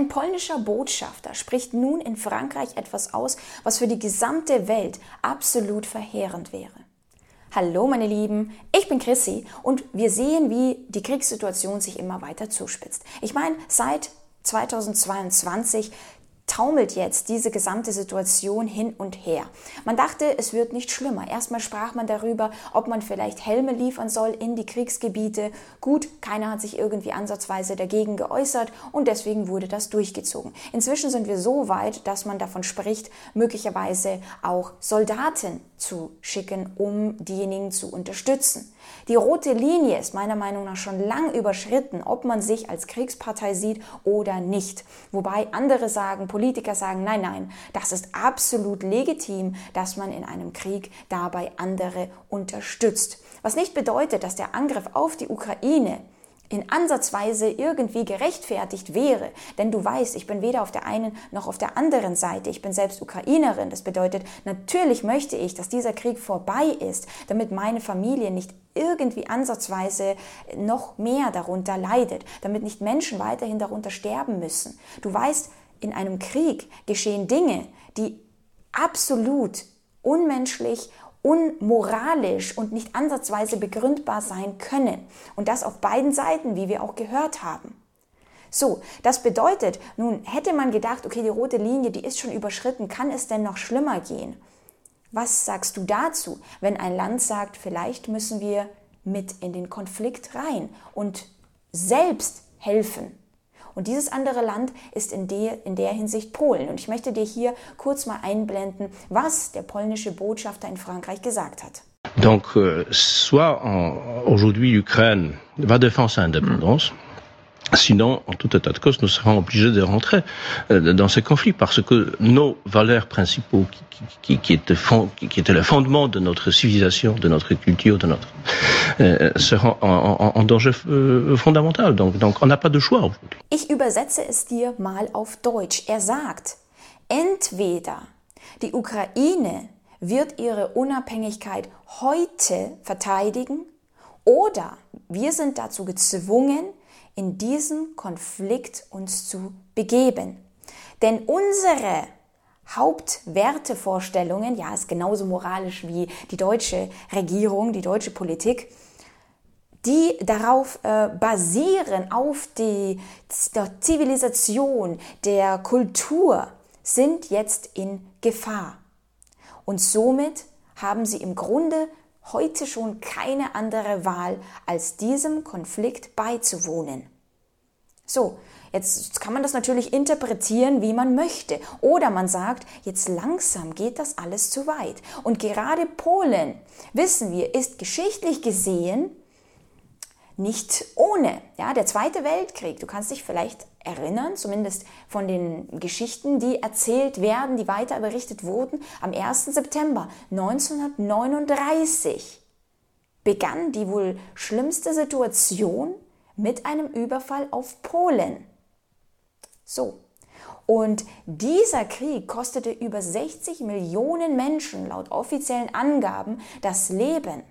ein polnischer Botschafter spricht nun in Frankreich etwas aus, was für die gesamte Welt absolut verheerend wäre. Hallo meine Lieben, ich bin Chrissy und wir sehen, wie die Kriegssituation sich immer weiter zuspitzt. Ich meine, seit 2022 taumelt jetzt diese gesamte Situation hin und her. Man dachte, es wird nicht schlimmer. Erstmal sprach man darüber, ob man vielleicht Helme liefern soll in die Kriegsgebiete. Gut, keiner hat sich irgendwie ansatzweise dagegen geäußert und deswegen wurde das durchgezogen. Inzwischen sind wir so weit, dass man davon spricht, möglicherweise auch Soldaten zu schicken, um diejenigen zu unterstützen. Die rote Linie ist meiner Meinung nach schon lang überschritten, ob man sich als Kriegspartei sieht oder nicht. Wobei andere sagen, Politiker sagen, nein, nein, das ist absolut legitim, dass man in einem Krieg dabei andere unterstützt. Was nicht bedeutet, dass der Angriff auf die Ukraine in Ansatzweise irgendwie gerechtfertigt wäre. Denn du weißt, ich bin weder auf der einen noch auf der anderen Seite. Ich bin selbst Ukrainerin. Das bedeutet, natürlich möchte ich, dass dieser Krieg vorbei ist, damit meine Familie nicht irgendwie ansatzweise noch mehr darunter leidet, damit nicht Menschen weiterhin darunter sterben müssen. Du weißt, in einem Krieg geschehen Dinge, die absolut unmenschlich unmoralisch und nicht ansatzweise begründbar sein können. Und das auf beiden Seiten, wie wir auch gehört haben. So, das bedeutet, nun hätte man gedacht, okay, die rote Linie, die ist schon überschritten, kann es denn noch schlimmer gehen? Was sagst du dazu, wenn ein Land sagt, vielleicht müssen wir mit in den Konflikt rein und selbst helfen? Und dieses andere Land ist in der, in der Hinsicht Polen. Und ich möchte dir hier kurz mal einblenden, was der polnische Botschafter in Frankreich gesagt hat. Donc, euh, soit aujourd'hui l'Ukraine va défendre sa indépendance, Sinon, en tout état de cause, nous serons obligés de rentrer euh, dans ce conflit parce que nos valeurs principaux, qui, qui, qui, étaient, fond, qui étaient le fondement de notre civilisation, de notre culture, de notre, euh, seront en, en, en danger euh, fondamental. Donc, donc on n'a pas de choix aujourd'hui. Ich übersetze es dir mal auf Deutsch. Er sagt, entweder die Ukraine wird ihre Unabhängigkeit heute verteidigen oder wir sind dazu gezwungen, in diesen Konflikt uns zu begeben. Denn unsere Hauptwertevorstellungen, ja, ist genauso moralisch wie die deutsche Regierung, die deutsche Politik, die darauf äh, basieren, auf die, der Zivilisation, der Kultur, sind jetzt in Gefahr. Und somit haben sie im Grunde heute schon keine andere Wahl, als diesem Konflikt beizuwohnen. So, jetzt kann man das natürlich interpretieren, wie man möchte. Oder man sagt, jetzt langsam geht das alles zu weit. Und gerade Polen, wissen wir, ist geschichtlich gesehen nicht ohne. Ja, der Zweite Weltkrieg, du kannst dich vielleicht erinnern, zumindest von den Geschichten, die erzählt werden, die weiter berichtet wurden, am 1. September 1939 begann die wohl schlimmste Situation mit einem Überfall auf Polen. So. Und dieser Krieg kostete über 60 Millionen Menschen laut offiziellen Angaben das Leben.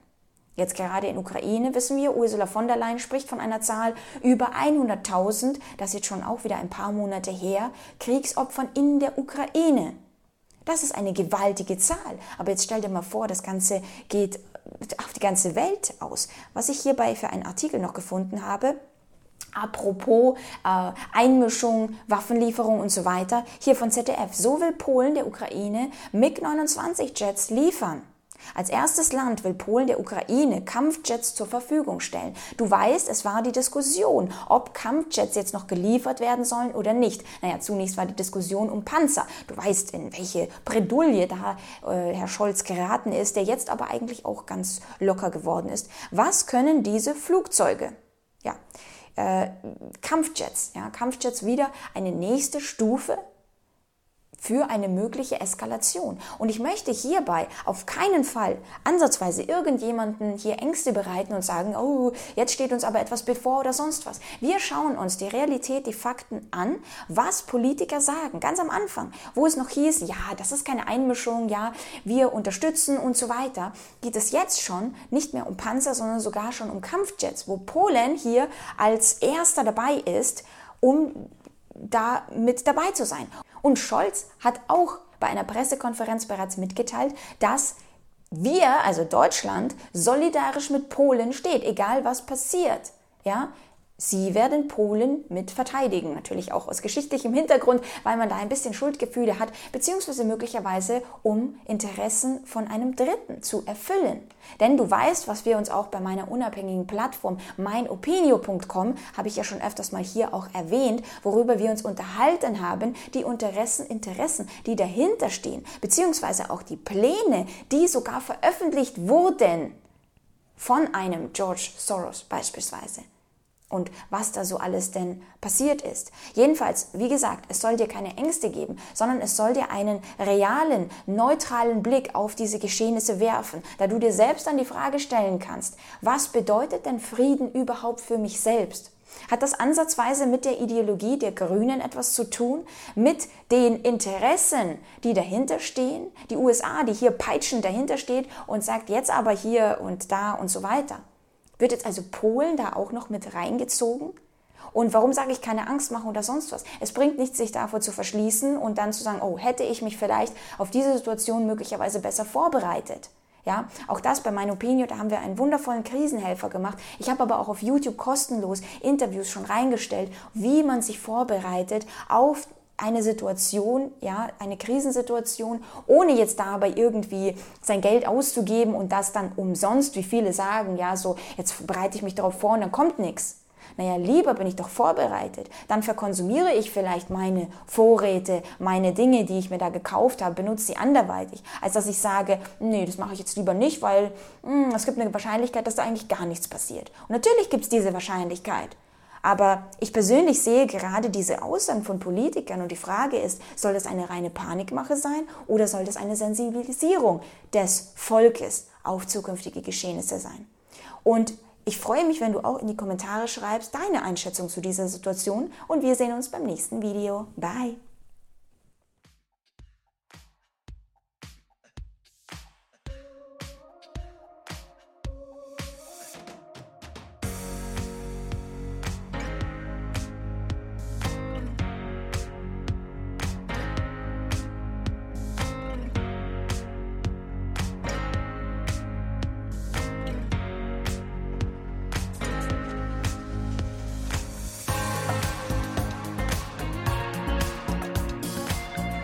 Jetzt gerade in Ukraine wissen wir, Ursula von der Leyen spricht von einer Zahl über 100.000, das ist jetzt schon auch wieder ein paar Monate her, Kriegsopfern in der Ukraine. Das ist eine gewaltige Zahl. Aber jetzt stell dir mal vor, das Ganze geht auf die ganze Welt aus. Was ich hierbei für einen Artikel noch gefunden habe, Apropos äh, Einmischung, Waffenlieferung und so weiter, hier von ZDF. So will Polen der Ukraine MiG-29-Jets liefern. Als erstes Land will Polen der Ukraine Kampfjets zur Verfügung stellen. Du weißt, es war die Diskussion, ob Kampfjets jetzt noch geliefert werden sollen oder nicht. Naja, zunächst war die Diskussion um Panzer. Du weißt, in welche Bredouille da äh, Herr Scholz geraten ist, der jetzt aber eigentlich auch ganz locker geworden ist. Was können diese Flugzeuge? Ja, äh, Kampfjets. Ja, Kampfjets wieder eine nächste Stufe für eine mögliche Eskalation. Und ich möchte hierbei auf keinen Fall ansatzweise irgendjemanden hier Ängste bereiten und sagen, oh, jetzt steht uns aber etwas bevor oder sonst was. Wir schauen uns die Realität, die Fakten an, was Politiker sagen. Ganz am Anfang, wo es noch hieß, ja, das ist keine Einmischung, ja, wir unterstützen und so weiter, geht es jetzt schon nicht mehr um Panzer, sondern sogar schon um Kampfjets, wo Polen hier als erster dabei ist, um da mit dabei zu sein. Und Scholz hat auch bei einer Pressekonferenz bereits mitgeteilt, dass wir, also Deutschland, solidarisch mit Polen steht, egal was passiert. Ja, Sie werden Polen mit verteidigen, natürlich auch aus geschichtlichem Hintergrund, weil man da ein bisschen Schuldgefühle hat, beziehungsweise möglicherweise um Interessen von einem Dritten zu erfüllen. Denn du weißt, was wir uns auch bei meiner unabhängigen Plattform meinopinio.com, habe ich ja schon öfters mal hier auch erwähnt, worüber wir uns unterhalten haben, die Interessen, Interessen, die dahinter stehen, beziehungsweise auch die Pläne, die sogar veröffentlicht wurden. Von einem George Soros beispielsweise und was da so alles denn passiert ist. Jedenfalls, wie gesagt, es soll dir keine Ängste geben, sondern es soll dir einen realen, neutralen Blick auf diese Geschehnisse werfen, da du dir selbst dann die Frage stellen kannst, was bedeutet denn Frieden überhaupt für mich selbst? Hat das ansatzweise mit der Ideologie der Grünen etwas zu tun? Mit den Interessen, die dahinter stehen? Die USA, die hier peitschend dahinter steht und sagt jetzt aber hier und da und so weiter. Wird jetzt also Polen da auch noch mit reingezogen? Und warum sage ich keine Angst machen oder sonst was? Es bringt nichts, sich davor zu verschließen und dann zu sagen, oh, hätte ich mich vielleicht auf diese Situation möglicherweise besser vorbereitet. Ja, auch das bei meiner Opinion, da haben wir einen wundervollen Krisenhelfer gemacht. Ich habe aber auch auf YouTube kostenlos Interviews schon reingestellt, wie man sich vorbereitet auf eine Situation, ja, eine Krisensituation, ohne jetzt dabei irgendwie sein Geld auszugeben und das dann umsonst, wie viele sagen, ja, so, jetzt bereite ich mich darauf vor und dann kommt nichts. Naja, lieber bin ich doch vorbereitet. Dann verkonsumiere ich vielleicht meine Vorräte, meine Dinge, die ich mir da gekauft habe, benutze sie anderweitig, als dass ich sage, nee, das mache ich jetzt lieber nicht, weil mh, hm, es gibt eine Wahrscheinlichkeit, dass da eigentlich gar nichts passiert. Und natürlich gibt es diese Wahrscheinlichkeit. Aber ich persönlich sehe gerade diese Aussagen von Politikern und die Frage ist, soll das eine reine Panikmache sein oder soll das eine Sensibilisierung des Volkes auf zukünftige Geschehnisse sein? Und ich freue mich, wenn du auch in die Kommentare schreibst deine Einschätzung zu dieser Situation und wir sehen uns beim nächsten Video. Bye!